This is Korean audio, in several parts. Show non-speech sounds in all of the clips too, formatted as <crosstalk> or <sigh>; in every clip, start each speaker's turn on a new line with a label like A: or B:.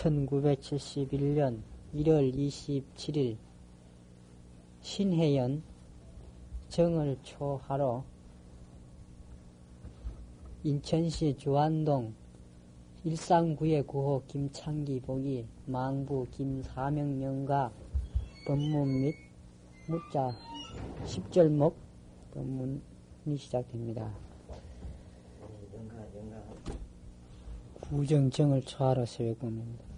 A: 1971년 1월 27일 신해연 정을 초하러 인천시 주안동 일상구의 구호 김창기 복이 망부 김사명령과 법문 및 묵자 10절목 법문이 시작됩니다. 구정정을 초하러 세외꿈입니다.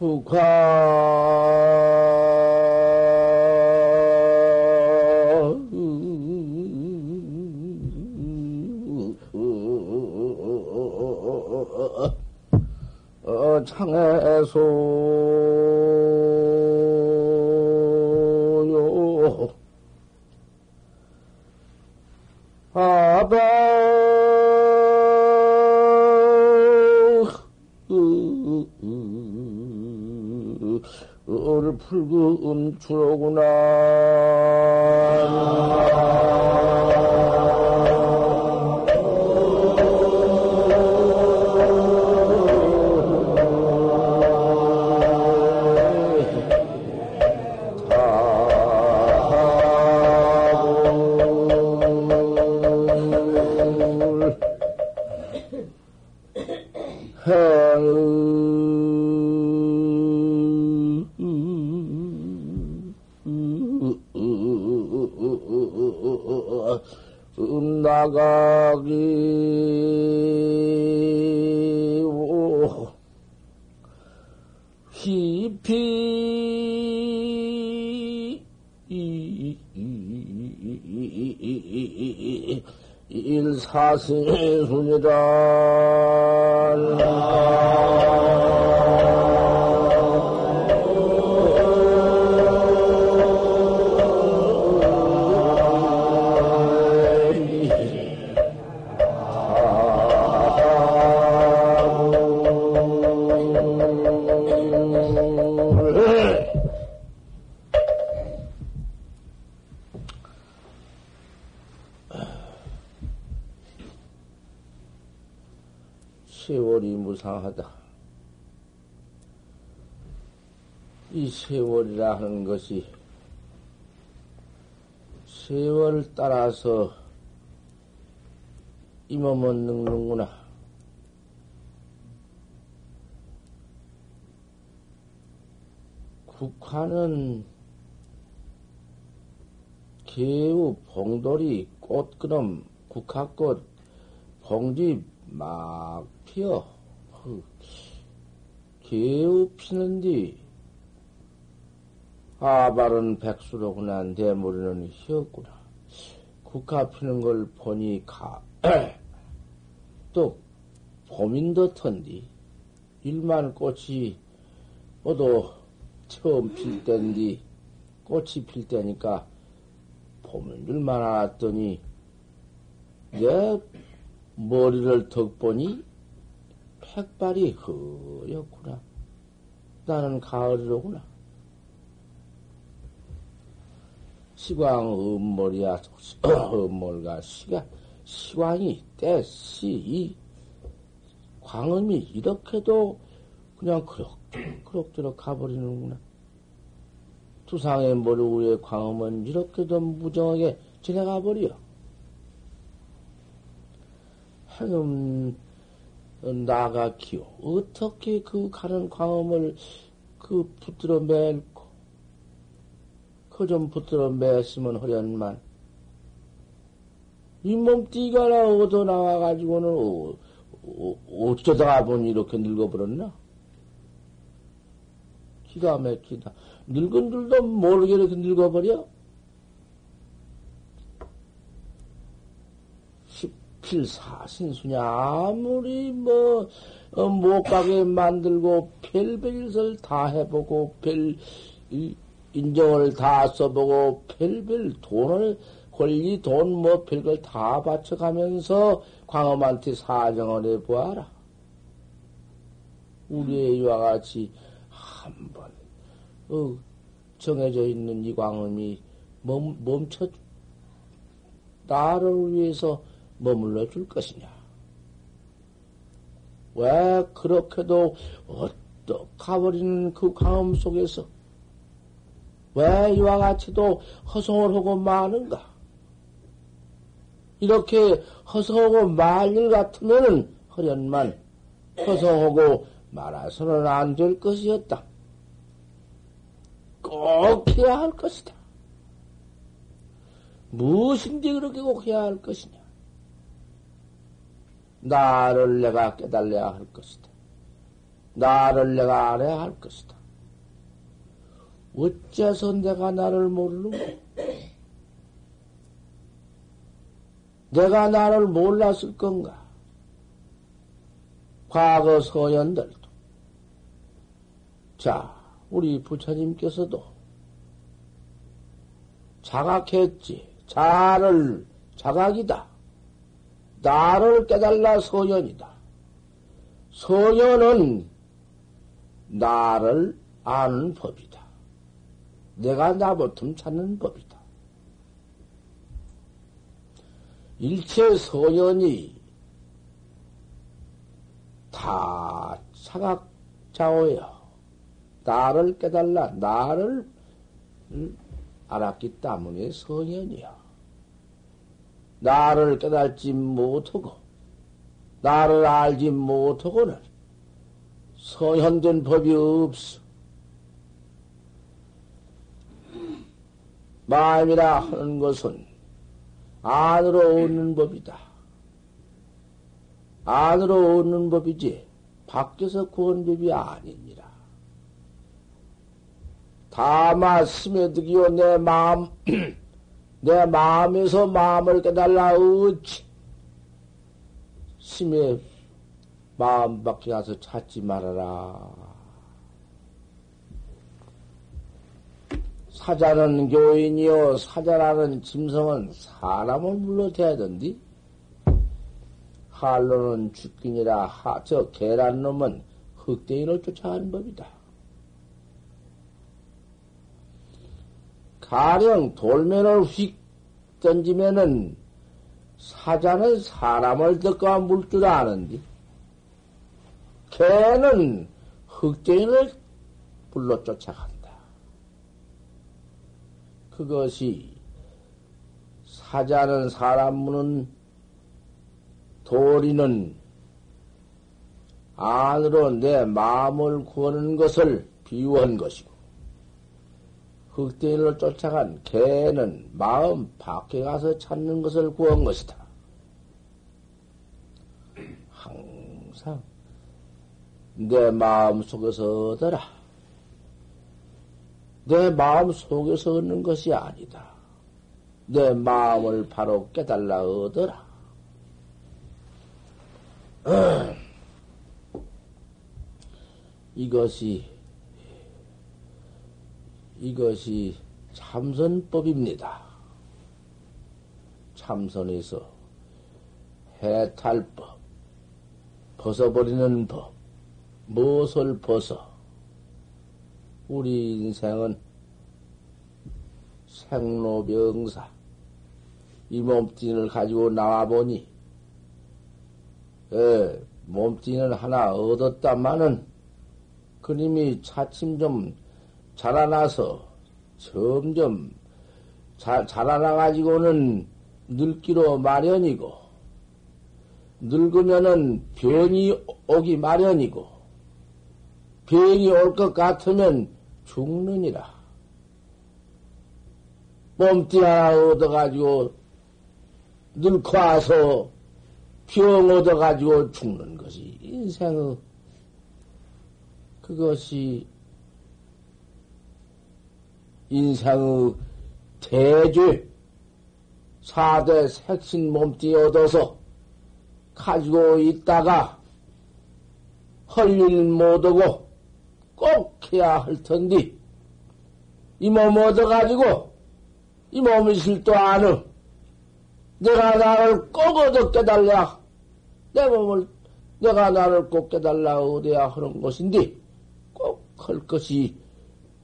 B: 후과 어, 창에서 어를 풀고 음추로구나. 스님이다. 국화는 개우, 봉돌이, 꽃그럼, 국화꽃, 봉지 막 피어. 개우 피는디 아발은 백수로구나 내머리는 희었구나. 국화 피는 걸 보니 가, <clears throat> 또 봄인 듯한디 일만 꽃이 모두 처음 필 때인디 꽃이 필 때니까 봄인 줄만 알았더니 내 머리를 덕 보니 백발이 허였구나. 나는 가을이로구나. 시광 음머리야, <clears throat> 음머리가 시가, 시광이, 때, 시, 이, 광음이 이렇게도 그냥 그럭저럭, 그럭저럭 가버리는구나. 두상의 머리 위에 광음은 이렇게도 무정하게 지나가 버려. 행음, 나가기요. 어떻게 그 가는 광음을 그 붙들어 맬고, 그 좀 붙들어 맸으면 허련만. 이 몸띠가 나 얻어 나와가지고는 어, 어, 어쩌다가 보니 이렇게 늙어버렸나? 기가 막히다. 늙은 줄도 모르게 이렇게 늙어버려? 십필사신수냐, 아무리 뭐, 어, 못 가게 만들고, 별별짓을 다 해보고, 별, 이, 인정을 다 써보고 별별 돈을 권리 돈 뭐 별걸 다 바쳐가면서 광엄한테 사정을 해보아라. 우리의 이와 같이 어, 정해져 있는 이 광음이 멈, 멈춰 나를 위해서 머물러 줄 것이냐? 왜 그렇게도 어떡 가버리는 그 광음 속에서 왜 이와 같이도 허송을 하고 마는가? 이렇게 허송하고 말일 같으면은 허련만 허송하고 말아서는 안 될 것이었다. 꼭 해야 할 것이다. 무엇인지 그렇게 꼭 해야 할 것이냐? 나를 내가 깨달아야 할 것이다. 나를 내가 알아야 할 것이다. 어째서 내가 나를 모르는가? 내가 나를 몰랐을 건가? 과거 서연들도. 자, 우리 부처님께서도 자각했지. 자를 자각이다. 나를 깨달라 서연이다. 서연은 나를 아는 법이다. 내가 나보틈 찾는 법이다. 일체 소연이 다 사각자오여. 나를 깨달라, 나를 알았기 때문에 성현이야. 나를 깨달지 못하고, 나를 알지 못하고는 서현된 법이 없어. 마음이라 하는 것은 안으로 얻는 법이다. 안으로 얻는 법이지 밖에서 구한 법이 아닙니다. 다마 스며드기요 내 마음 <clears throat> 내 마음에서 마음을 깨달라 어찌 심해 마음 밖에 가서 찾지 말아라. 사자는 교인이요, 사자라는 짐승은 사람을 불러대야던디? 할로는 죽긴이라, 하, 저 계란 놈은 흑대인을 쫓아가는 법이다. 가령 돌면을 휙 던지면은 사자는 사람을 덮고 물줄 아는디, 개는 흑대인을 불러 쫓아간다. 그것이 사자는 사람 무는 도리는 안으로 내 마음을 구하는 것을 비유한 것이고, 흑대인을 쫓아간 개는 마음 밖에 가서 찾는 것을 구한 것이다. 항상 내 마음 속에서 얻어라. 내 마음 속에서 얻는 것이 아니다. 내 마음을 바로 깨달라 얻어라. <clears throat> 이것이 이것이 참선법입니다. 참선에서 해탈법, 벗어버리는 법, 무엇을 벗어? 우리 인생은 생로병사, 이 몸뚱이를 가지고 나와보니, 예, 몸뚱이는 하나 얻었다마는 그님이 차츰 좀 자라나서 점점 자, 자라나가지고는 늙기로 마련이고, 늙으면은 병이 오기 마련이고, 병이 올 것 같으면 죽느니라. 몸띠 하나 얻어가지고 늙고 와서 병 얻어가지고 죽는 것이 인생의 그것이 인생의 대죄 사대 색신 몸띠 얻어서 가지고 있다가 할일 못하고 꼭 해야 할 텐데 이 몸 얻어가지고 이 몸이 실도 않음 내가 나를 꼭 얻어 깨달라. 내 몸을 내가 나를 꼭 깨달라 얻어야 하는 것인데 꼭 할 것이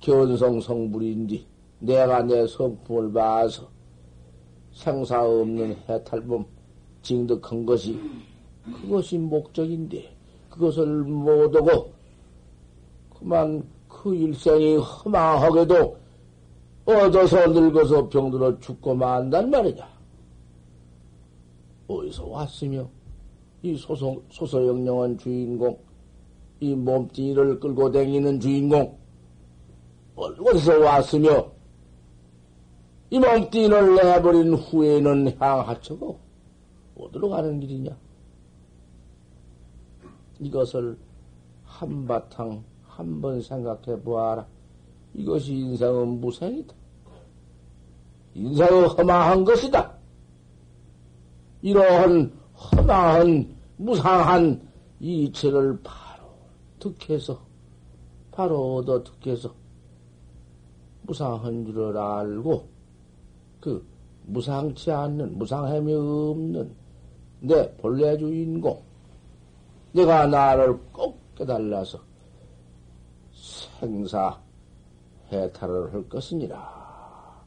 B: 견성 성불인데 내가 내 성품을 봐서 생사 없는 해탈범 징득한 것이 그것이 목적인데 그것을 못하고 그만 그 일생이 허망하게도 얻어서 늙어서 병들어 죽고 만단 말이냐. 어디서 왔으며 이 소소, 소소영령한 주인공 이 몸뚱이를 끌고 다니는 주인공 어디서 왔으며 이 몸뚱이를 내버린 후에는 향하처고 어디로 가는 길이냐? 이것을 한바탕 한번 생각해 보아라. 이것이 인생은 무생이다. 인생은 허망한 것이다. 이러한 허망한 무상한 이체를 바로 득해서 바로 얻어 득해서 무상한 줄을 알고 그 무상치 않는 무상함이 없는 내 본래 주인공 내가 나를 꼭 깨달아서 생사 해탈을 할 것이니라.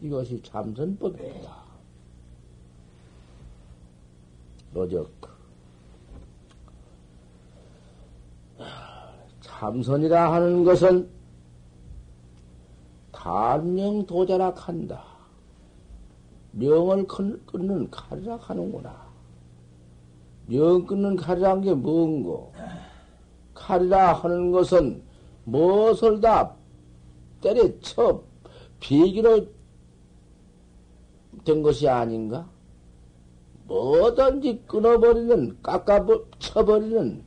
B: 이것이 참선법입니다. 로적. 참선이라 하는 것은 단명도자라 한다. 명을 끊는 칼이라 하는구나. 명 끊는 칼이란 게 뭔고? 칼이라 하는 것은 무엇을 다 때려쳐 비기로 된 것이 아닌가? 뭐든지 끊어버리는, 깎아쳐버리는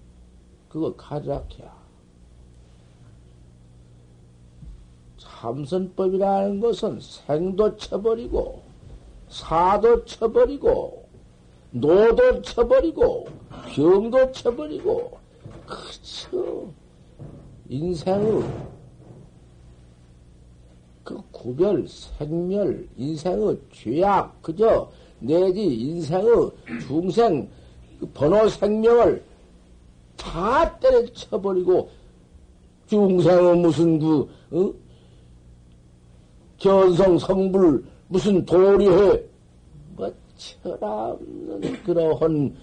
B: 그거 칼이라해야 참선법이라는 것은 생도 쳐버리고, 사도 쳐버리고, 노도 쳐버리고, 병도 쳐버리고, 그쵸. 인생의 그 구별, 생멸, 인생의 죄악, 그저 내지 인생의 중생, 그 번호 생명을 다 때려쳐버리고, 중생의 무슨 그, 어? 견성 성불, 무슨 도리해, 뭐, 철학 없는 그러한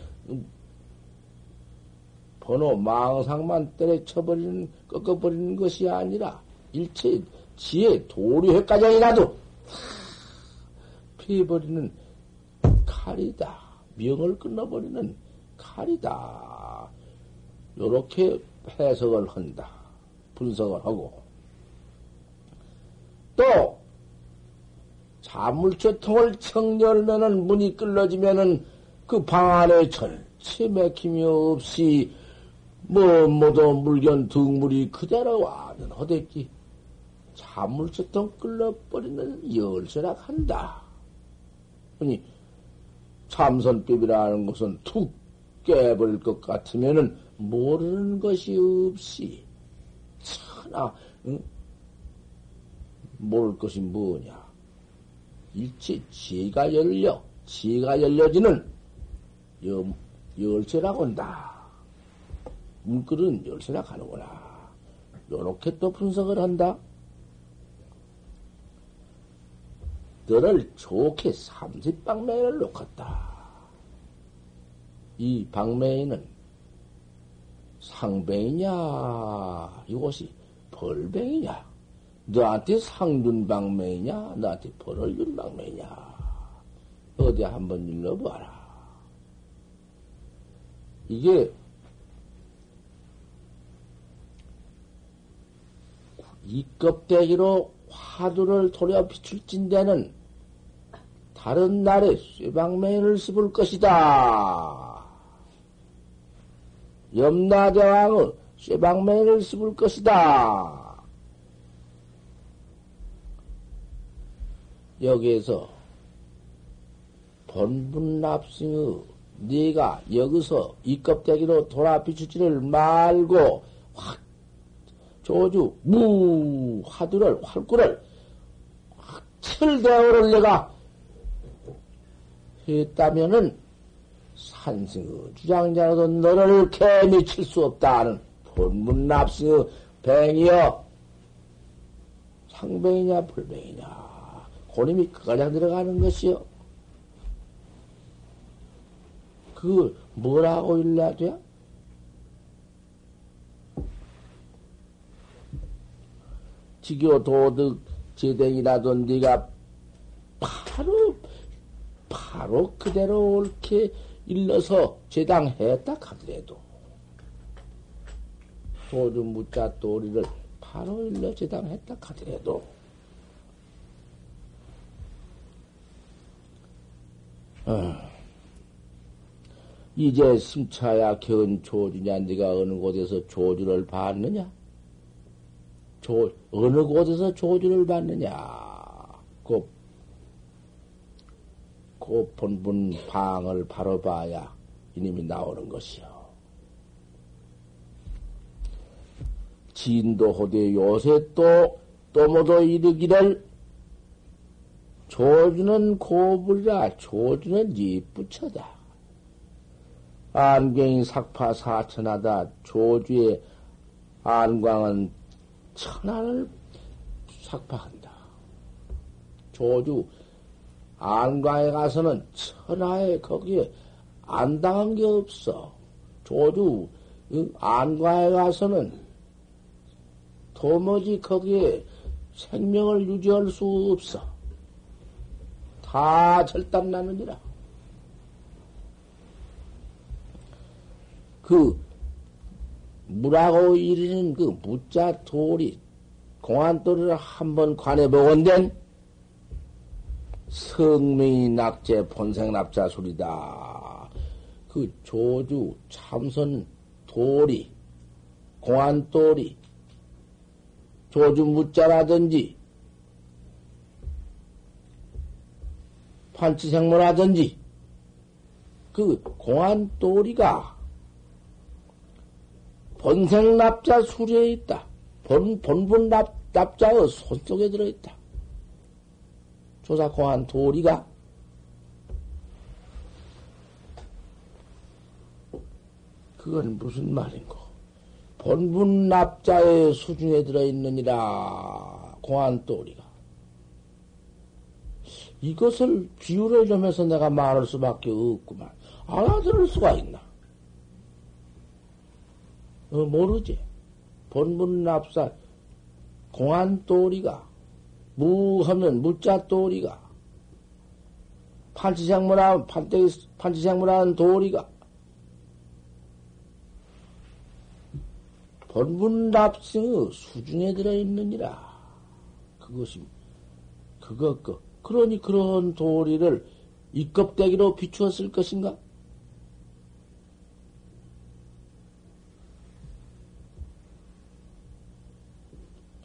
B: 번호 망상만 때려쳐버리는, 꺾어버리는 것이 아니라, 일체 지혜 도리회까지이라도 피해버리는 칼이다. 명을 끊어버리는 칼이다. 요렇게 해석을 한다. 분석을 하고. 또 자물쇠통을 청 열면은 문이 끌러지면은 그 방 안에 전체 맥힘이 없이 뭐 뭐도 물견 등물이 그대로 와는 허댔기 자물쇠통 끌러버리는 열쇠라 한다. 아니 참선법이라는 것은 툭 깨버릴 것 같으면은 모르는 것이 없이 천하 응? 모를 것이 뭐냐? 일체 지가 열려, 지가 열려지는 여, 열쇠라고 한다. 문글은 열쇠라 가는구나. 요렇게 또 분석을 한다. 너를 좋게 삼십방매를 놓겠다. 이 방매에는 상뱅이냐, 이것이 벌뱅이냐, 너한테 상준 방매이냐, 너한테 벌을 준 방매이냐, 어디 한번 일러봐라. 이게 이 껍데기로 화두를 돌려 비출진대는 다른 날에 쇠방매인을 씹을 것이다. 염라대왕의 쇠방매인을 씹을 것이다. 여기에서 본분 납승의 네가 여기서 이 껍데기로 돌아 비추지를 말고 확 조주 무 화두를 활구를 철대어를 내가 했다면은 산승의 주장자로도 너를 개미 칠 수 없다는 본문 납승의 뱅이여. 상뱅이냐 불뱅이냐 고님이 그가량 들어가는 것이요. 그 뭐라고 일러야? 돼? 지교 도덕 제댕이라도 네가 바로 바로 그대로 옳게 일러서 제당했다 하더라도. 도주 무자 도리를 바로 일러 제당했다 하더라도 어. 이제 승차야 견 조주냐 네가 어느 곳에서 조주를 받느냐? 조, 어느 곳에서 조주를 받느냐? 그, 그 본분 방을 바로 봐야 이님이 나오는 것이요. 진도호대 요새 또, 또 모두 이르기를 조주는 고불이라 조주는 이쁘처다. 안경이 삭파 사천하다 조주의 안광은 천하를 삭파한다. 조주 안과에 가서는 천하에 거기에 안 당한 게 없어. 조주 안과에 가서는 도무지 거기에 생명을 유지할 수 없어. 다 절단나느니라. 그 무라고 이르는 그 무자 돌이 공안돌이를 한번 관해 보건된 성명이 낙제 본생 납자 소리다. 그 조주 참선 돌이 공안돌이 조주 무자라든지 판치생모라든지 그 공안돌이가 본생 납자 수리에 있다. 본, 본분 납, 납자의 손속에 들어있다. 조사공한 도리가 그건 무슨 말인고? 본분 납자의 수중에 들어있느니라, 공안 도리가. 이것을 비유를 좀 해서 내가 말할 수밖에 없구만. 알아들을 수가 있나? 어, 모르지. 본분 납사, 공안 도리가, 무하면 무자 도리가, 판치생물한, 판때기, 판치생물한 도리가, 본분 납승의 수중에 들어있느니라. 그것이 그거, 그, 그러니 그런 도리를 이껍데기로 비추었을 것인가?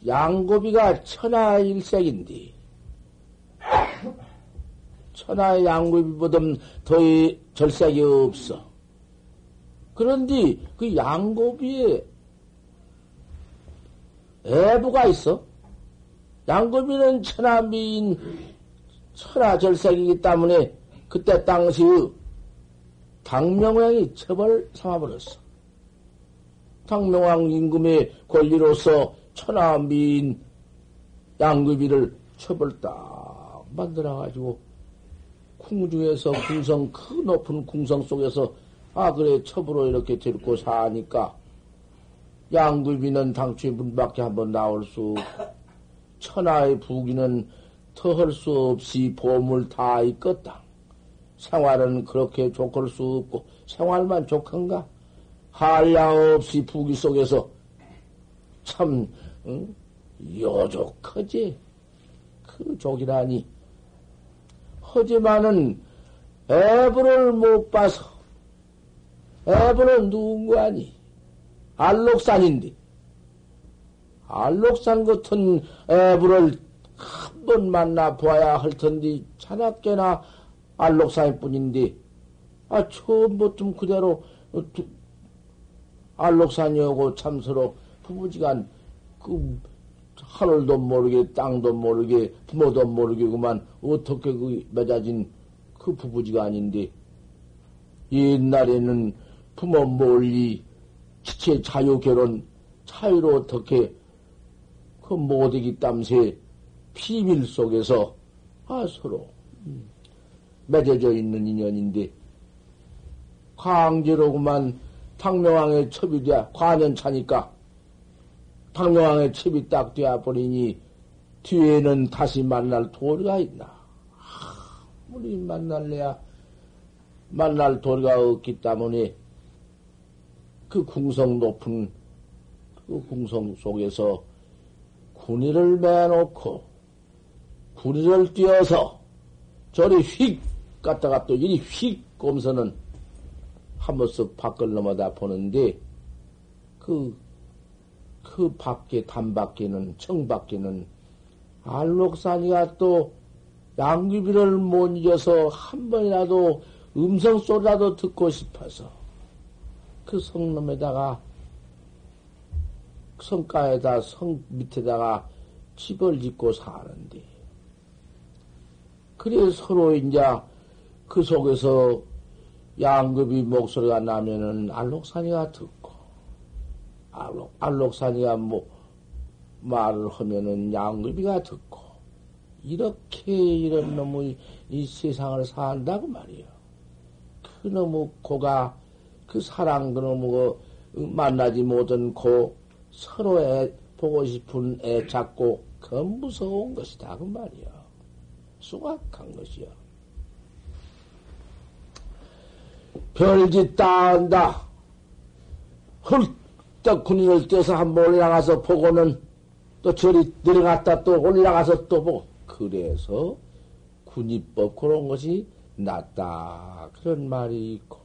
B: 양고비가 천하일색인데, 천하의 양고비보다 더 절색이 없어. 그런데 그 양고비에 애부가 있어. 양고비는 천하미인 천하절색이기 때문에 그때 당시의 당명왕이 처벌 삼아버렸어. 당명왕 임금의 권리로서 천하미인 양귀비를 처벌 딱 만들어가지고 궁중에서 궁성, 그 높은 궁성 속에서 아, 그래, 첩으로 이렇게 데리고 사니까 양귀비는 당초에 문 밖에 한번 나올 수 천하의 부기는 터할 수 없이 보물 다 있겠다. 생활은 그렇게 족할 수 없고 생활만 족한가? 한량 없이 부기 속에서 참 응? 요족하지. 그 족이라니. 하지만은 애부를 못 봐서 애부는 누군가 아니? 알록산인데 알록산 같은 애부를 한 번 만나 보아야 할 텐데 자나깨나 알록산일 뿐인데 아 처음부터 그대로 알록산이하고 참 서로 부부지간 그 하늘도 모르게 땅도 모르게 부모도 모르게 그만 어떻게 그 맺어진 그 부부지간인데 옛날에는 부모 멀리 지체 자유 결혼 차이로 어떻게 그 모대기 땀새 비밀 속에서 아 서로 맺어져 있는 인연인데 강제로구만 탕명왕의 첩이 돼 과년 차니까 탕명왕의 첩이 딱 되어 버리니 뒤에는 다시 만날 도리가 있나? 우리 만날래야 만날 도리가 없기 때문에 그 궁성 높은 그 궁성 속에서 군의를 매놓고 군의를 띄어서 저리 휙 갔다가 또 이리 휙 꼼서는 한 번씩 밖을 넘어다 보는데 그, 그 밖에, 담 밖에는, 청 밖에는 알록산이가 또 양귀비를 못 잊어서 한 번이라도 음성 소리라도 듣고 싶어서 그 성놈에다가 성가에다 성 밑에다가 집을 짓고 사는데 그래 서로 이제 그 속에서 양급이 목소리가 나면은 알록산이가 듣고 알록 알록산이가 뭐 말을 하면은 양급이가 듣고 이렇게 이런 놈의 이 세상을 산다고 말이요. 그 놈의 고가 그 사랑 그 놈의 만나지 못한 고 서로 애, 보고 싶은 애 잡고 그 무서운 것이다. 그 말이야. 수각한 것이야. 별짓 다 한다. hul떡 군인을 떼서 한 번 올라가서 보고는 또 저리 내려갔다 또 올라가서 또 보고. 그래서 군입법 그런 것이 낫다. 그런 말이 있고.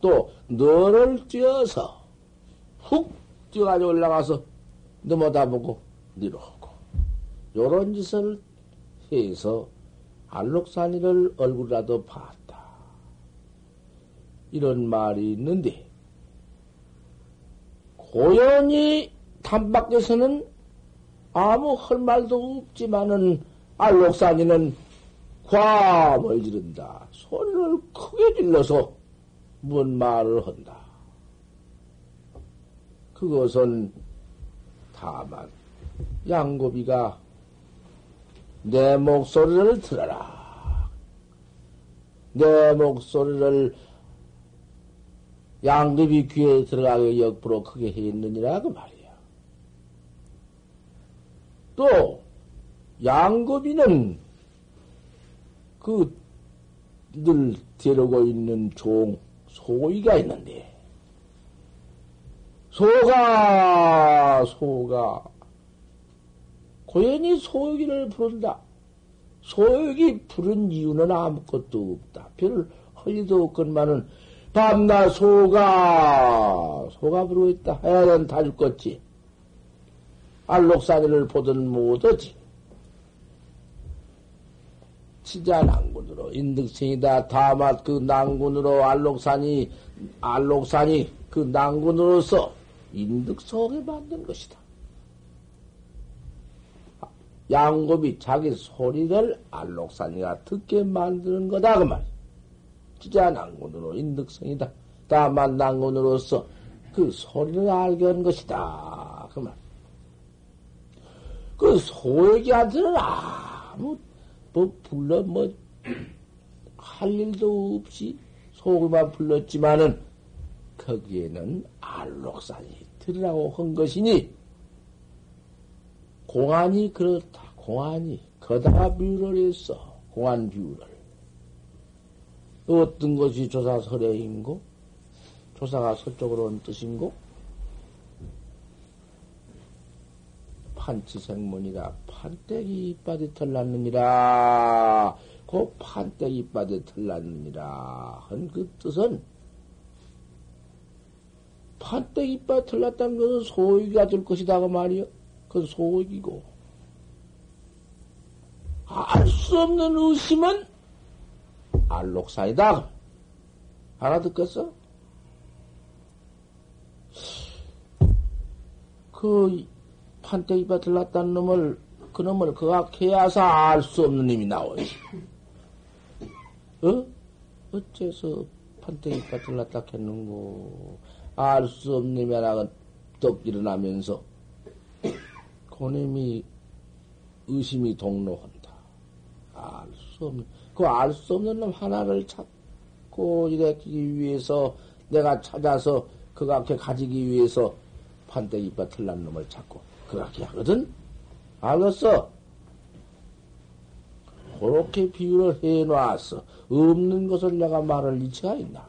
B: 또 너를 띄어서 훅 뛰어가지고 올라가서 넘어다 보고 내려오고 요런 짓을 해서 알록산이를 얼굴이라도 봤다. 이런 말이 있는데 고연히 담밖에서는 아무 할 말도 없지만은 알록산이는 과음을 지른다. 소리를 크게 질러서 뭔 말을 한다. 그것은 다만 양고비가 내 목소리를 들어라. 내 목소리를 양급이 귀에 들어가게 역부로 크게 했느니라 그 말이야. 또 양급이는 그 늘 데리고 있는 종 소이가 있는데 소가, 소가, 고연히 소유기를 부른다. 소유기 부른 이유는 아무것도 없다. 별 헐리도 없건만은 밤낮 소가 소가 부르고 있다. 해야는 다 죽겠지. 알록산이를 보든 못하지. 치자 난군으로 인득생이다. 다만 그 난군으로 알록산이 알록산이 그 난군으로서 인득성에 만든 것이다. 양곱이 자기 소리를 알록산이가 듣게 만드는 거다 그 말. 진짜 난군으로 인득성이다. 다만 난군으로서 그 소리를 알게 한 것이다 그 말. 그 소액이한테는 아무 뭐 불러 뭐 할 일도 없이 속을만 불렀지만은 거기에는 알록산이 들으라고 한 것이니 공안이 그렇다. 공안이 거다가 비유를 했어. 공안 비유를. 어떤 것이 조사설의인고? 조사가 서쪽으로 온 뜻인고? 판치생문이라 판때기 이빠디 털났느니라. 그 판때기 이빠디 털났느니라. 한 그 뜻은 판때기 이빠디 털났다는 것은 소유가 될 것이다. 그 말이요. 그건 소유이고. 알 수 없는 의심은 알록사이다. 알아듣겠어? 그 판때기바 들렀다는 놈을, 그 놈을 그악해야서 알 수 없는 놈이 나오지. 어? 어째서 판때기바 들렀다 했는고. 알 수 없는 하나가 떡 일어나면서, 그 놈이 의심이 동로한다. 알 수 없는, 그 알 수 없는 놈 하나를 찾고 일으키기 위해서 내가 찾아서 그각게 가지기 위해서 판때기바 틀난 놈을 찾고 그렇게 하거든? 알았어? 그렇게 비유를 해놨어. 없는 것을 내가 말할 이치가 있나?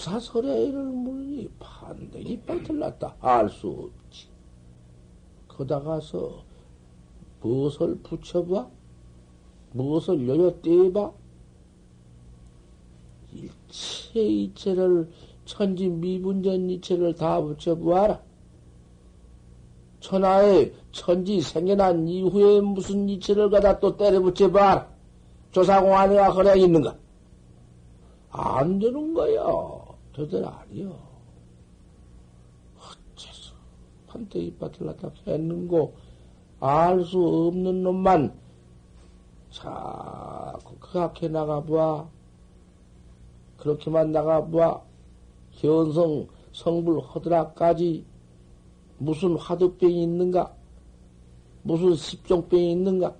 B: 조사설의를 물니 판대기 빠틀났다. 알 수 없지. 거다가서 무엇을 붙여봐? 무엇을 여여 떼봐? 일체 이체를 천지 미분전 이체를 다 붙여보아라. 천하에 천지 생겨난 이후에 무슨 이체를 갖다 또 때려 붙여봐라. 조사공안이가 그래 있는가? 안 되는 거야. 저들 아니여. 어째서 판때기 밭을 갖다 했는고 알 수 없는 놈만 자꾸 그 앞에 나가봐. 그렇게만 나가봐. 현성 성불 허드라까지 무슨 화두병이 있는가? 무슨 십종병이 있는가?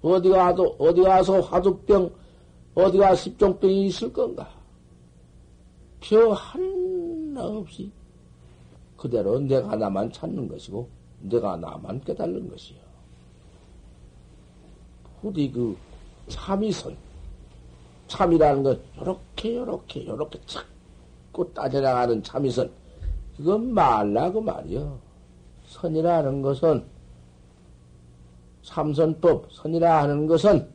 B: 어디 가도, 어디 가서 화두병, 어디 가 십종병이 있을 건가? 병 하나 없이 그대로 내가 나만 찾는 것이고, 내가 나만 깨달는 것이요. 부디 그 참이선, 참이라는 건 요렇게, 요렇게, 요렇게 착 자꾸 따져나가는 참이선. 그건 말라, 그 말이요. 선이라는 것은, 삼선법, 선이라 하는 것은,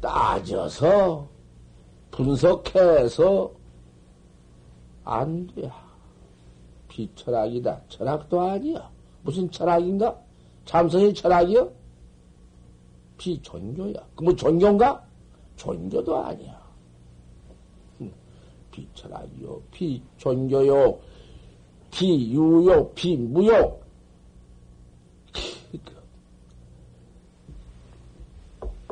B: 따져서, 분석해서, 안 돼. 비철학이다. 철학도 아니야. 무슨 철학인가? 참선이 철학이요? 비존교야. 그 뭐 존교인가? 존교도 아니야. 비철학이요, 비존교요, 비유요, 비무요.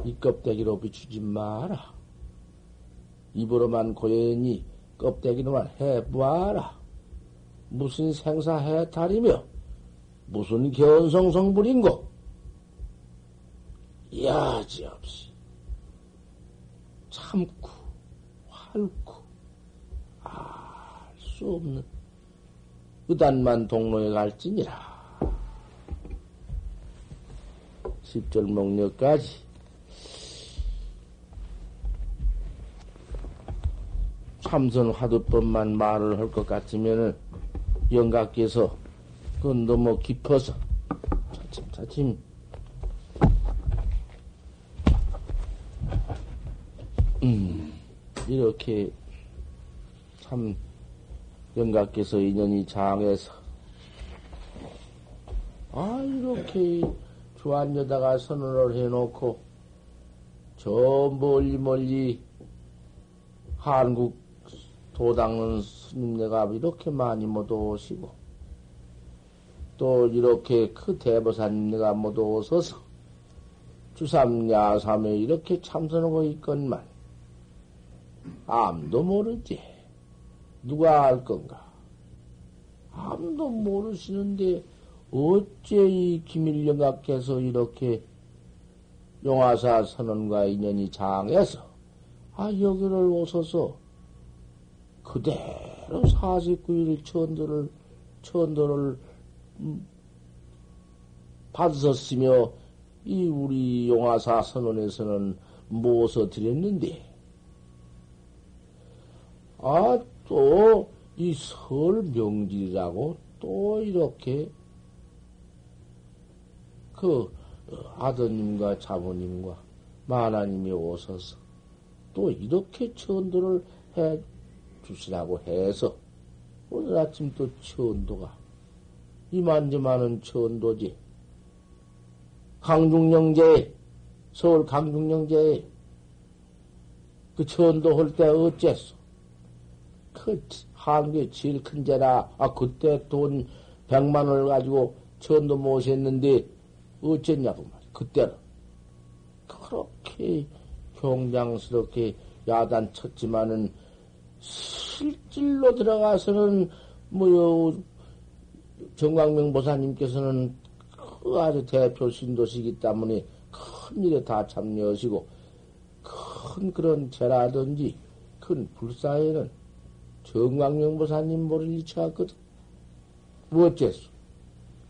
B: 이 껍데기로 비추지 마라. 입으로만 고연히 껍데기로만 해보아라. 무슨 생사해탈이며, 무슨 견성성불인고, 야지없이 참고, 활고, 수 없는 의단만 동로에 갈지니라. 10절 목력까지 참선 화두법만 말을 할 것 같으면은 영각께서 그건 너무 깊어서 차츰 차츰. 음 이렇게 참 영각께서 인연이 장해서. 아 이렇게 주안여다가 선언을 해놓고 저 멀리 멀리 한국 도당은 스님네가 이렇게 많이 못 오시고 또 이렇게 그 대보사님네가 못 오셔서 주삼야삼에 이렇게 참선하고 있건만 아무도 모르지. 누가 알 건가? 아무도 모르시는데 어째 이 김일영각께서 이렇게 용화사 선언과 인연이 장해서 아 여기를 오셔서 그대로 49일 천도를 천도를 음, 받으셨으며 이 우리 용화사 선언에서는 모서 드렸는데? 아 또 이 설 명절이라고 또 이렇게 그 아드님과 자모님과 마나님이 오셔서 또 이렇게 천도를 해 주시라고 해서 오늘 아침 또 천도가 이만저만은 천도지. 강중영제, 서울 강중영제 그 천도 할 때 어째서? 그 한국의 제일 큰 제라, 아, 그때 돈 백만 원을 가지고 천도 모셨는데 어쨌냐고 말이야. 그때는. 그렇게 경장스럽게 야단 쳤지만은 실질로 들어가서는 뭐요 정광명 보사님께서는 그 아주 대표 신도시기 때문에 큰 일에 다 참여하시고 큰 그런 죄라든지 큰 불사에는 정광명 보사님 모를 일치가 없거든. 뭐 어째서?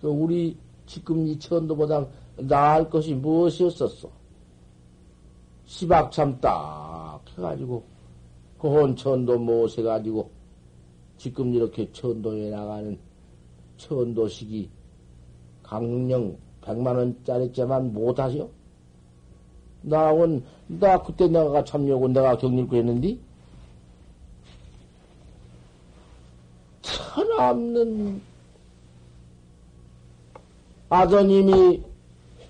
B: 그 우리 지금 이 천도보다 나을 것이 무엇이었었어? 시박 참 딱 해가지고 그 혼 천도 모셔가지고 지금 이렇게 천도에 나가는 천도식이 강릉령 100만원짜리째만 못하죠? 나온, 나 그때 내가 참여하고 내가 격리고 했는데, 천없는 아버님이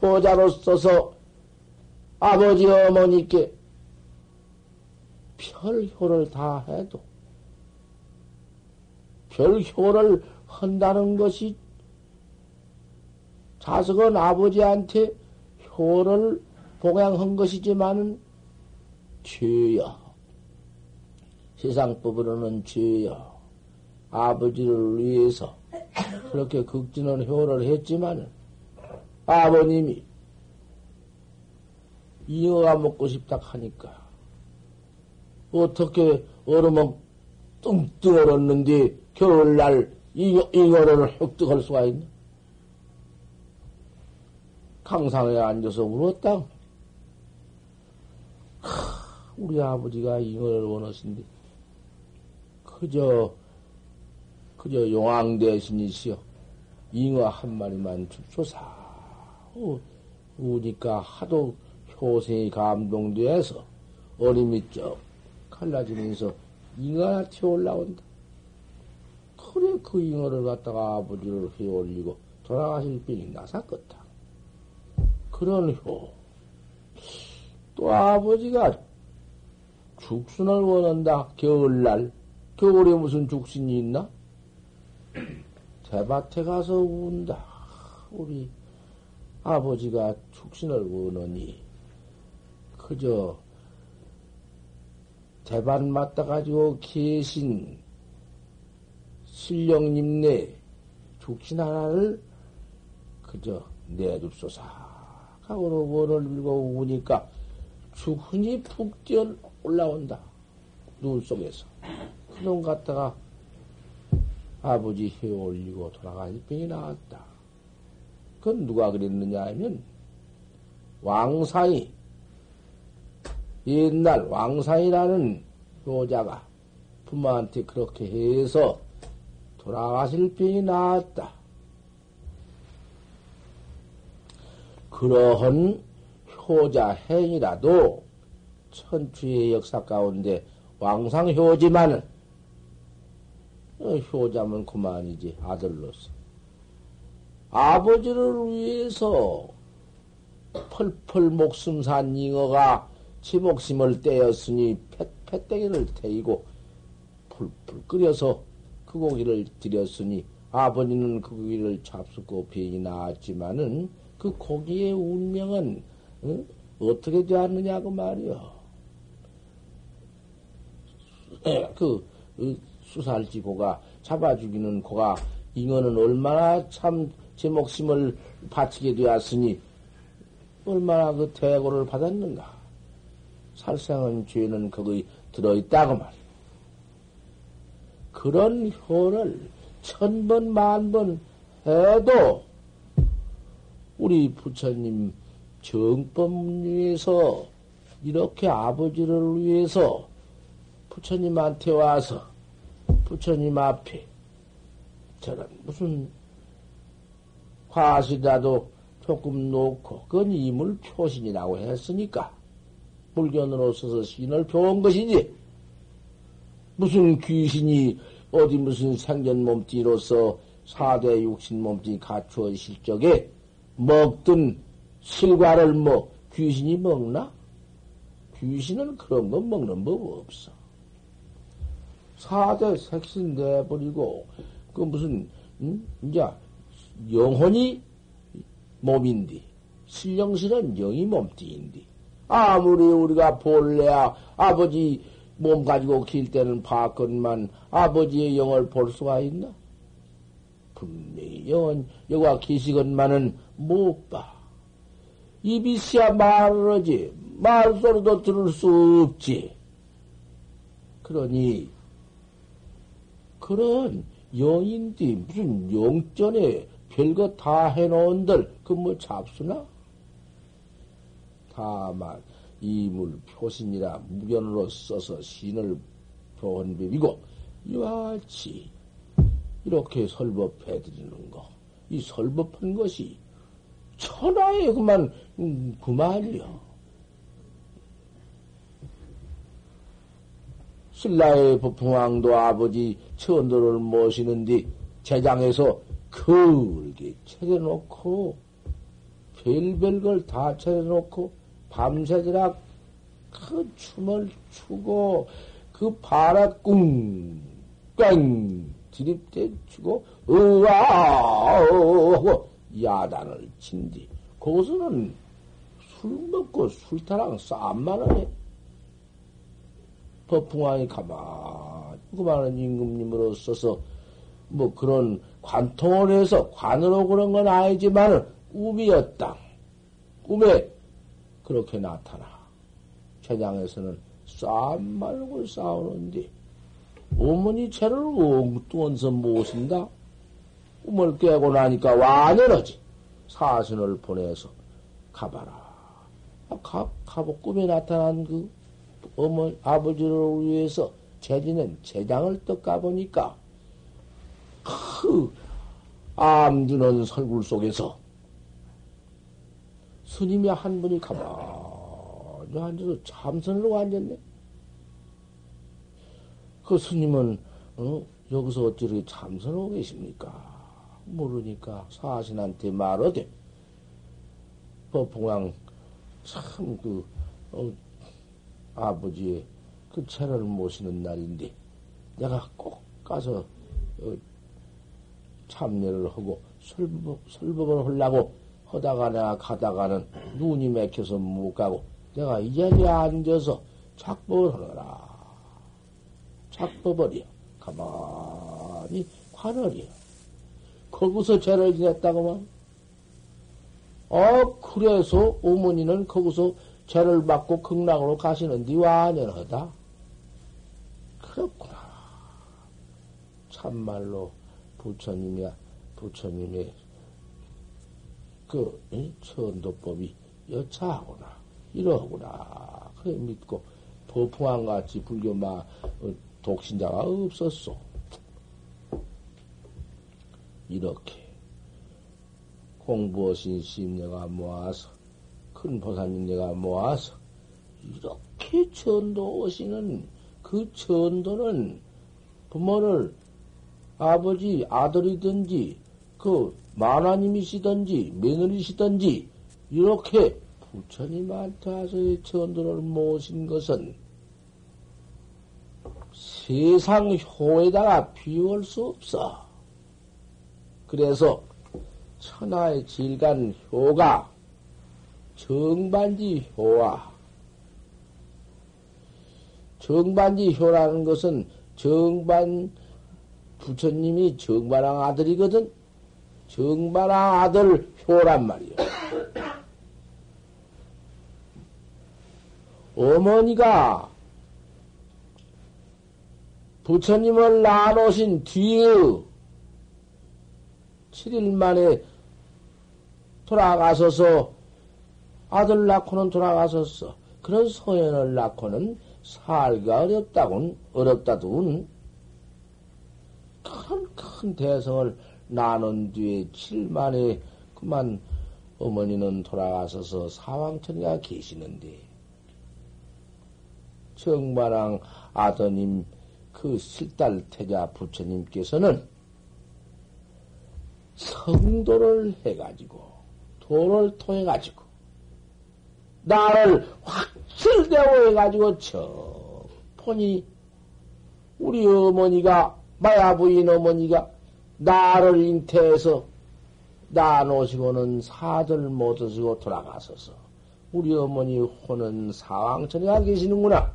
B: 효자로 써서 아버지 어머니께 별효를 다 해도 별효를 한다는 것이 자석은 아버지한테 효를 봉양한 것이지만은 죄야. 세상법으로는 죄야. 아버지를 위해서 그렇게 극진한 효를 했지만은 아버님이 잉어가 먹고 싶다 하니까 어떻게 얼음은 뚱뚱 얼었는데 겨울날 잉어, 잉어를 획득할 수가 있나? 강상에 앉아서 울었다. 우리 아버지가 잉어를 원하신데, 그저, 그저 용왕 대신이시여. 잉어 한 마리만 줍소사. 우, 우니까 하도 효생이 감동돼서 어림이 쩍 갈라지면서 잉어가 튀어 올라온다. 그래 그 잉어를 갖다가 아버지를 휘 올리고 돌아가실 빈이 나사껐다. 그런 효. 또 아버지가 죽순을 원한다. 겨울날. 겨울에 무슨 죽순이 있나? 대밭에 가서 운다. 우리 아버지가 죽순을 원하니 그저 대밭 맞다 가지고 계신 신령님 네 죽신 하나를 그저 내줍소사 하고로 원을 밀고 우니까 죽흔이 푹 뛰어 올라온다. 눈 속에서. 그놈 갖다가 아버지 혀 올리고 돌아갈 병이 나왔다. 그건 누가 그랬느냐 하면 왕사이 옛날 왕사이라는 여자가 부모한테 그렇게 해서 돌아가실 병이 나았다. 그러한 효자 행이라도 천추의 역사 가운데 왕상 효지만은 어, 효자면 그만이지 아들로서 아버지를 위해서 펄펄 목숨 산 잉어가 지 목숨을 떼었으니 팻떼기를 태이고 풀풀 끓여서 그 고기를 드렸으니 아버지는 그 고기를 잡수고 병이 나았지만은 그 고기의 운명은 어? 떻게 되었느냐고 말이요. 그 수살지 고가 잡아 죽이는 고가 잉어는 얼마나 참 제 목숨을 바치게 되었으니 얼마나 그 대고를 받았는가. 살생은 죄는 거기 들어있다고 말이야. 그런 효를 천 번, 만 번 해도 우리 부처님 정법 위해서 이렇게 아버지를 위해서 부처님한테 와서 부처님 앞에 저런 무슨 화시라도 조금 놓고 그건 이물 표신이라고 했으니까 물견으로 서서 신을 표한 것이지 무슨 귀신이 어디 무슨 생전 몸띠로서 사대 육신 몸띠 갖추어 실적에 먹든 실과를 뭐 귀신이 먹나? 귀신은 그런 거 먹는 법 없어. 사대 색신 내버리고 그 무슨 음? 이제 영혼이 몸인디 실령실은 영이 몸띠인디 아무리 우리가 본래야 아버지 몸 가지고 길 때는 봤건만 아버지의 영을 볼 수가 있나? 분명히 영은 여가 계시건만은 못 봐. 입이 씨야 말을 하지 말소리도 들을 수 없지. 그러니 그런 영인들이 무슨 영전에 별거 다 해놓은들 그 뭐 잡수나? 다만 이물 표신이라 무견으로 써서 신을 법이고 이와 같이 이렇게 설법해 드리는 거, 이 설법한 것이 천하에 그만 음, 그만이요. 신라의 법풍왕도 아버지 천도를 모시는데 제장에서 그게 차려놓고 별별 걸 다 차려놓고 밤새도락 그 춤을 추고 그 바라 꿍, 꽝 드립대 추고 으아 하고 야단을 친뒤 거기서는 술 먹고 술타랑 싸움만 해. 법풍왕이 가만히 그만한 임금님으로 써서 뭐 그런 관통을 해서 관으로 그런 건 아니지만 은 꿈이었다. 꿈에 그렇게 나타나. 최장에서는 싸움 말고 싸우는데 어머니 죄를 엉뚱한서 모신다. 꿈을 깨고 나니까 완연하지. 사신을 보내서 가봐라. 아, 가, 가보 꿈에 나타난 그 어머, 아버지를 위해서 제지는 제장을 떡 가보니까 그 암주는 설굴 속에서 스님이 한 분이 가만히 앉아서 참선으로 앉았네. 그 스님은 어? 여기서 어찌 이렇게 참선하고 계십니까? 모르니까 사신한테 말하되 법봉왕 참그 어, 아버지의 그 채를 모시는 날인데 내가 꼭 가서 어, 참여를 하고 설법, 설법을 하려고 하다가 내가 가다가는 눈이 맥혀서 못 가고 내가 이 자리에 앉아서 작법을 하느라. 작법을이요 가만히 관을이요 거기서 죄를 지냈다고만? 어 그래서 어머니는 거기서 죄를 받고 극락으로 가시는디 완연하다? 그렇구나. 참말로 부처님이야 부처님의 그 천도법이 여차하구나. 이러구나. 그래 믿고 법풍왕같이 불교마 어, 독신자가 없었소. 이렇게 공부하신 심내가 모아서 큰 보살님 내가 모아서 이렇게 전도하시는 그 전도는 부모를 아버지 아들이든지 그 만화님이시든지 며느리시든지 이렇게 부처님한테 와서의 전도를 모신 것은 세상 효에다가 비울 수 없어. 그래서 천하의 질간 효가 정반지 효와 정반지 효라는 것은 정반 부처님이 정반왕 아들이거든. 정반왕 아들 효란 말이야. 어머니가 부처님을 낳아놓으신 뒤에 7일 만에 돌아가서서 아들 낳고는 돌아가서서 그런 소연을 낳고는 살기가 어렵다군 어렵다둔 큰큰 대성을 낳은 뒤에 7일 만에 그만 어머니는 돌아가서서 사왕천이가 계시는데. 정마랑 아드님 그 실달 태자 부처님께서는 성도를 해가지고 도를 통해가지고 나를 확실대고 해가지고 저 폰이 우리 어머니가 마야 부인 어머니가 나를 잉태해서 나 놓으시고는 사들 못 오시고 돌아가서서 우리 어머니 호는 사왕천에 가 계시는구나.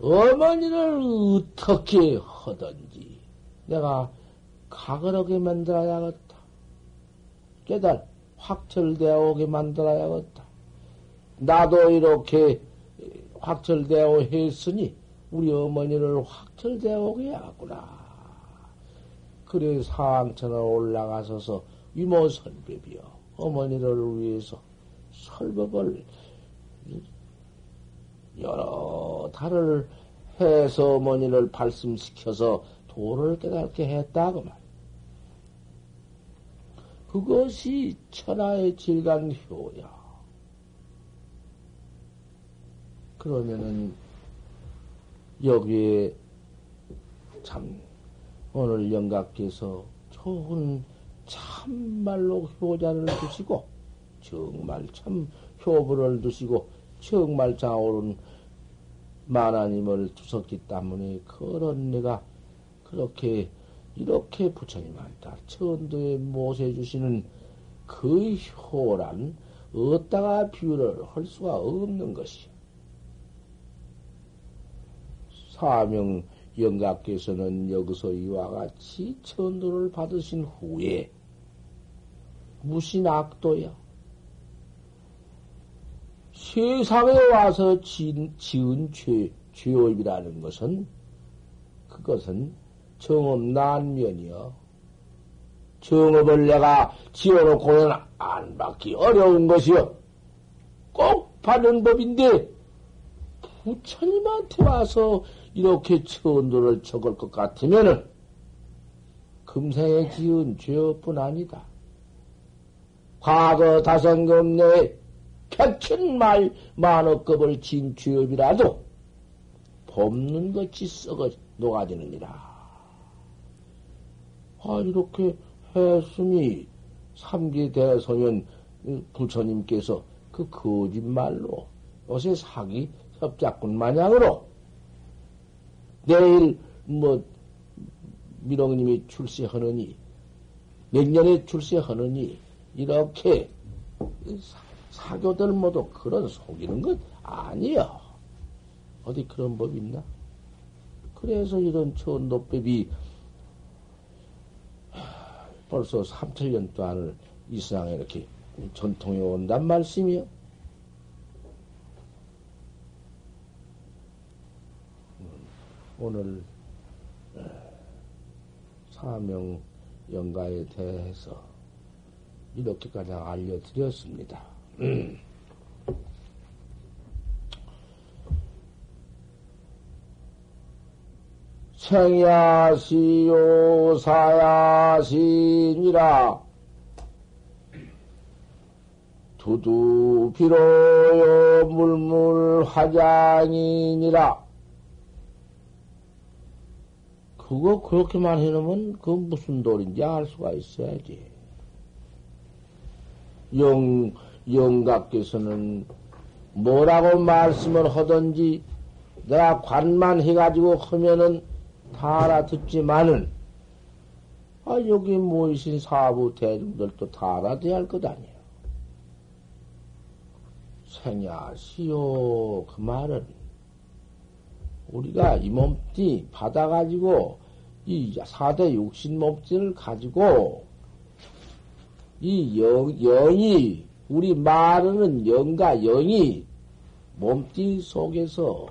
B: 어머니를 어떻게 하든지 내가 가그하게 만들어야겠다. 깨달 확철되어 오게 만들어야겠다. 나도 이렇게 확철되어 했으니 우리 어머니를 확철되어 오게 하구나. 그래 사왕천을 올라가서서 위모 설법이요. 어머니를 위해서 설법을 여러 달을 해서 어머니를 발심시켜서 도를 깨닫게 했다 그 말. 그것이 천하의 질간 효야. 그러면은 여기에 참 오늘 영각께서 좋은 참말로 효자를 두시고 정말 참 효부를 두시고 정말 자오른 만화님을 두셨기 때문에 그런 내가 그렇게 이렇게 부처님한테 천도에 모세 주시는 그 효란 어디다가 비유를 할 수가 없는 것이요. 사명 영각께서는 여기서 이와 같이 천도를 받으신 후에 무신 악도야. 세상에 와서 지 지은 죄, 죄업이라는 것은 그것은 정업 난면이여. 정업을 내가 지어놓고는 안 받기 어려운 것이여. 꼭 받는 법인데 부처님한테 와서 이렇게 천도를 적을 것 같으면은 금생에 지은 죄뿐 아니다. 과거 다성경 내에 백천말 만억급을 진 죄업이라도 법는 것이 썩어 녹아지느니라. 아, 이렇게 했으니 삼기 대소년 부처님께서 그 거짓말로 요새 사기 협작군 마냥으로 내일 뭐 미롱님이 출세하느니 몇 년에 출세하느니 이렇게 사교들 모두 그런 속이는 것 아니여. 어디 그런 법 있나? 그래서 이런 천도법이 벌써 3천년 동안을 이 세상에 이렇게 전통해 온단 말씀이요. 오늘 어, 사명 영가에 대해서 이렇게까지 알려드렸습니다. 생야시요 사야시니라. 두두 비로요 물물 화장이니라 그거 그렇게만 해놓으면 그 무슨 돌인지 알 수가 있어야지. 영, 영각께서는 뭐라고 말씀을 하든지 내가 관만 해가지고 하면은 다 알아듣지만은 아, 여기 모이신 사부 대중들도 다 알아들어야 할 것 아니에요. 생야, 시오, 그 말은 우리가 이 몸띠 받아가지고 이 사대 육신 몸띠를 가지고 이 영, 영이 우리 말하는 영과 영이 몸띠 속에서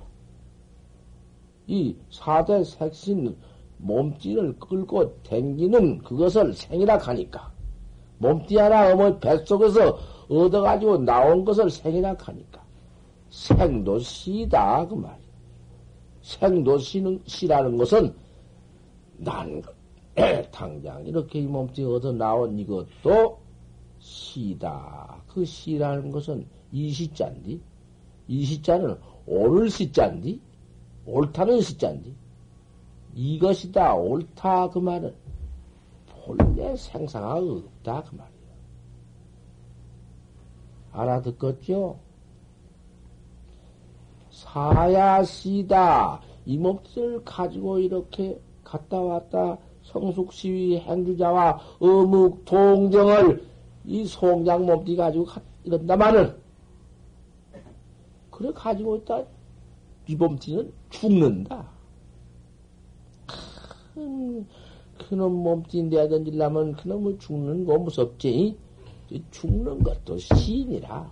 B: 이 사대 색신 몸띠를 끌고 댕기는 그것을 생이라 하니까 몸띠 하나 어머니 뱃속에서 얻어가지고 나온 것을 생이라 하니까 생도 시다 그 말이야. 생도시라는 것은 난 당장 이렇게 이 몸뚱이 얻어 나온 이것도 시다. 그 시라는 것은 이시자인디. 이시자는 옳을 시자인디. 옳다는 시자인디. 이것이다. 옳다. 그 말은 본래 생사가 없다. 그 말이에요. 알아듣겠죠? 사야시다. 이 몫을 가지고 이렇게 갔다 왔다 성숙시위 행주자와 어묵 동정을 이 송장 몸띠 가지고 이런다마는 그래 가지고 있다 이 몸띠는 죽는다. 큰 그놈 몸띠 내던질라면 그놈을 죽는 거 무섭지? 죽는 것도 시이라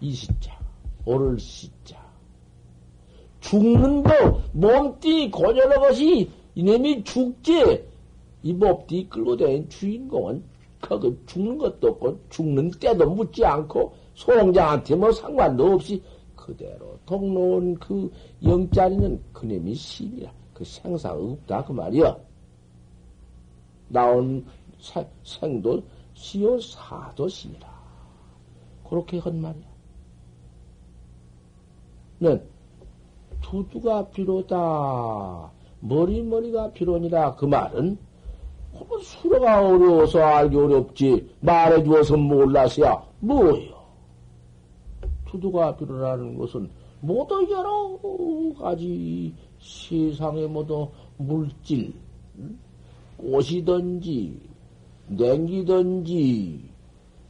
B: 이시자. 오를 시자. 죽는 거, 몸띠 고녀는 것이 이놈이 죽지. 이 몸띠 끌고 다닌 주인공은 그거 죽는 것도 없고 죽는 때도 묻지 않고 소홍장한테 뭐 상관도 없이 그대로 동로온 그 영자리는 그놈이 심이야. 그 생사 없다 그 말이야. 나온 생도 시요 사도 심이라. 그렇게 한 말이야. 는 두두가 비로다. 머리머리가 비로니라. 그 말은 수로가 어려워서 알기 어렵지. 말해주어서 몰라서야 뭐예요? 두두가 비로라는 것은 모두 여러 가지 세상의 모두 물질, 꽃이든지, 냉기든지,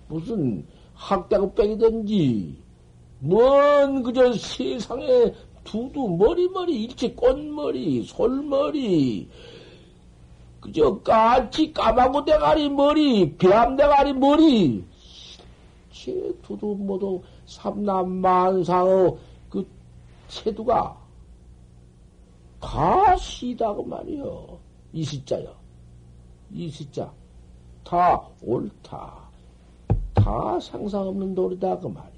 B: 무슨 학대고뺑이든지, 뭔 그저 세상에 두두 머리머리 일체 꽃머리 솔머리 그저 까치 까마고 대가리 머리 뱀 대가리 머리 제 두두 모두 삼남 만상의 그 체두가 다 시다고 말이요 이 시자요 이 시자. 다 옳다. 다 상상 없는 도리다 그 말.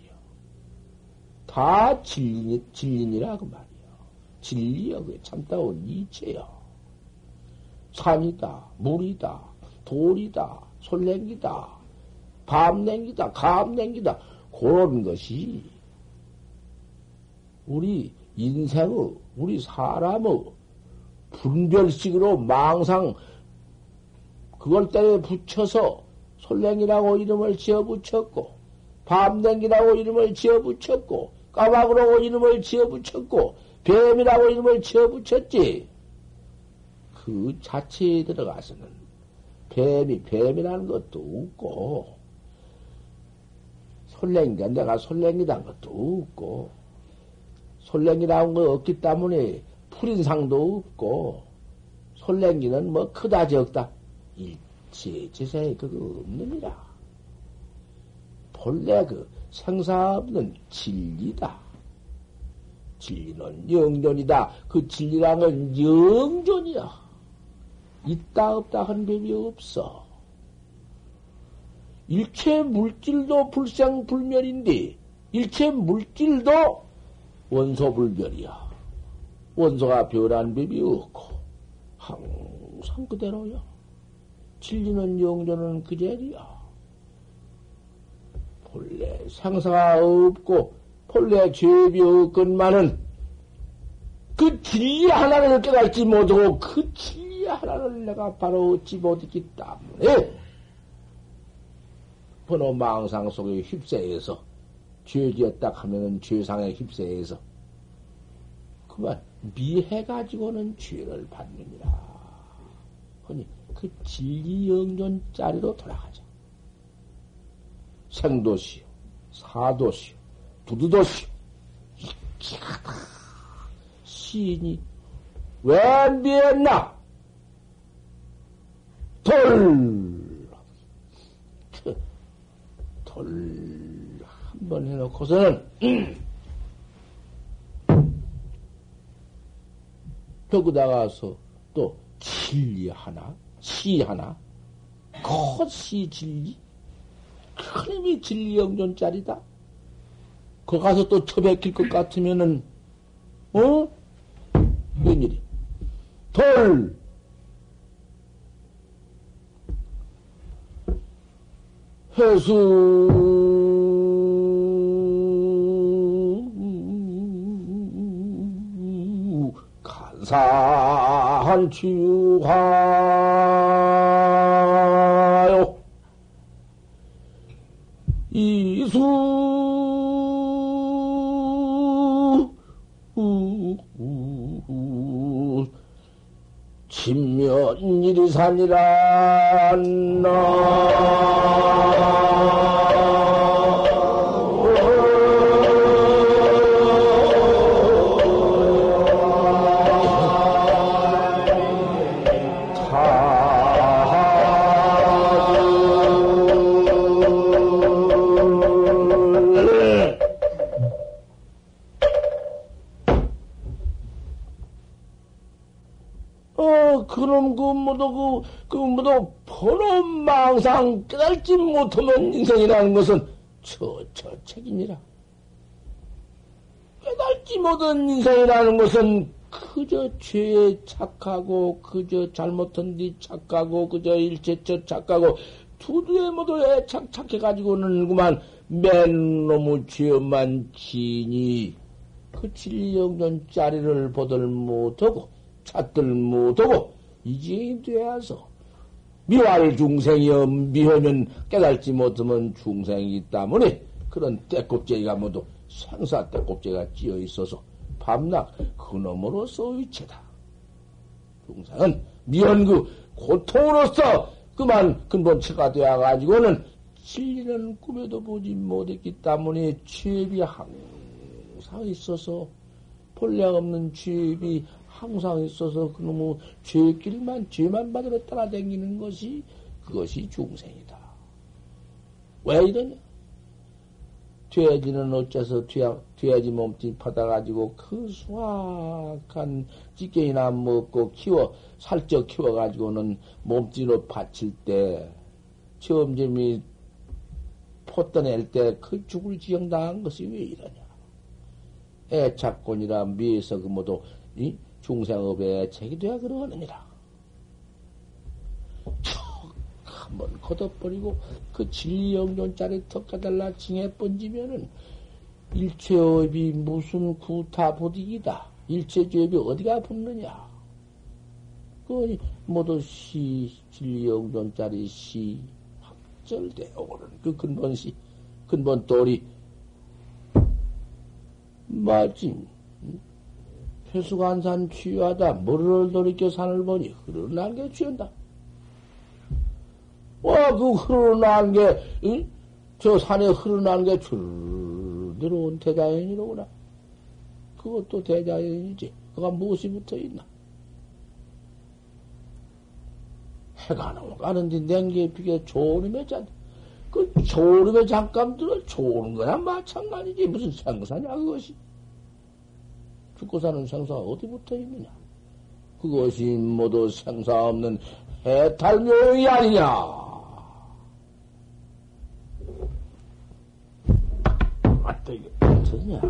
B: 다 진리, 진리니라 그 말이야. 진리야, 그게 참다운 이체야. 산이다, 물이다, 돌이다, 솔랭기다, 밤냉기다, 감냉기다, 그런 것이 우리 인생의, 우리 사람의 분별식으로 망상, 그걸 때에 붙여서 솔랭이라고 이름을 지어 붙였고, 밤냉기라고 이름을 지어 붙였고, 까마귀라고 이름을 지어 붙였고, 뱀이라고 이름을 지어 붙였지. 그 자체에 들어가서는 뱀이 뱀이라는 것도 없고, 솔랭이가 내가 솔랭이란 것도 없고, 솔랭이라는 거 없기 때문에 풀인상도 없고, 솔랭이는 뭐 크다 적다. 일체 지세에 그거 없느니라. 본래 그 생사 없는 진리다. 진리는 영존이다. 그 진리랑은 영존이야. 있다 없다 한 법이 없어. 일체 물질도 불생불멸인데 일체 물질도 원소불멸이야. 원소가 변한 법이 없고, 항상 그대로야. 진리는 영조는 그 자리야. 본래 상사가 없고, 본래 죄비 없건만은, 그 진리 하나를 깨닫지 못하고, 그 진리 하나를 내가 바로 얻지 못했기 때문에, 번호 망상 속에 휩싸여서, 죄지었다 하면은 죄상에 휩싸여서, 그만 미해가지고는 죄를 받느니라. 허니 그 진리 영존 자리로 돌아가자. 생도시요, 사도시요, 두두도시요. 이기하다. 시인이 왜 미했나? 돌, 돌, 한 번 해놓고서는, 거기다 가서 또 진리 하나, 시 하나, 거시 진리, 큰 힘이 진리 영존짜리다. 거 가서 또 처박힐 것 같으면은, 어? 웬일이? 돌! 해수 간산 치유하요 이수. 진면일이산이라 어, 망상 깨달지 못하면 인생이라는 것은 저, 저 책임이라. 깨달지 못한 인생이라는 것은 그저 죄에 착하고, 그저 잘못한 뒤 착하고, 그저 일체처 착하고, 두두에 모두 애착 착해가지고는 그만 맨 놈의 죄만 지니, 그 진리영전 짜리를 보들 못하고, 찾들 못하고 이제 되어서 미활 중생이여 미하면 깨달지 못하면 중생이기 때문에 그런 때꼽쟁이가 모두 생사 때꼽쟁이가 찌어 있어서 밤낮 그놈으로서 의체다. 중생은 미한 그 고통으로서 그만 근본체가 되어가지고는 진리는 꿈에도 보지 못했기 때문에 죄비 항상 있어서 본래 없는 죄비 항상 있어서 그놈의 죄길만, 죄만 받으러 따라다니는 것이, 그것이 중생이다. 왜 이러냐? 돼지는 어째서 돼지 몸뚱이 받아가지고 그 수확한 찌개이나 먹고 키워, 살쪄 키워가지고는 몸뚱이로 바칠 때, 점점이 포 떠낼 때 그 죽을 지경 당한 것이 왜 이러냐? 애착권이라 미에서 그 모두, 이? 중생업에 책이 되어 그러느니라. 한번 걷어버리고 그 진리영존짜리 턱 까달라 징해 번지면은 일체업이 무슨 구타보디기다. 일체죄업이 어디가 붙느냐. 그 모두 시, 진리영존짜리 시 확절되어 오는 그 근본 시, 근본 돌이 마침 회수관산 취하다 머리를 돌이켜 산을 보니 흐르는 게 취한다. 와, 그 흐르는 게, 응? 저 산에 흐르는 게줄 들어온 대자연이로구나. 그것도 대자연이지. 그가 무엇이 붙어 있나? 해가 넘어가는데 냉기에 비게 조름에 짠. 그 조름에 잠깐 들어 좋은 거나 마찬가지지. 무슨 생사냐, 그것이. 죽고 사는 생사가 어디부터 있느냐? 그것이 모두 생사 없는 해탈묘이 아니냐? 아따 이게 어쩌냐?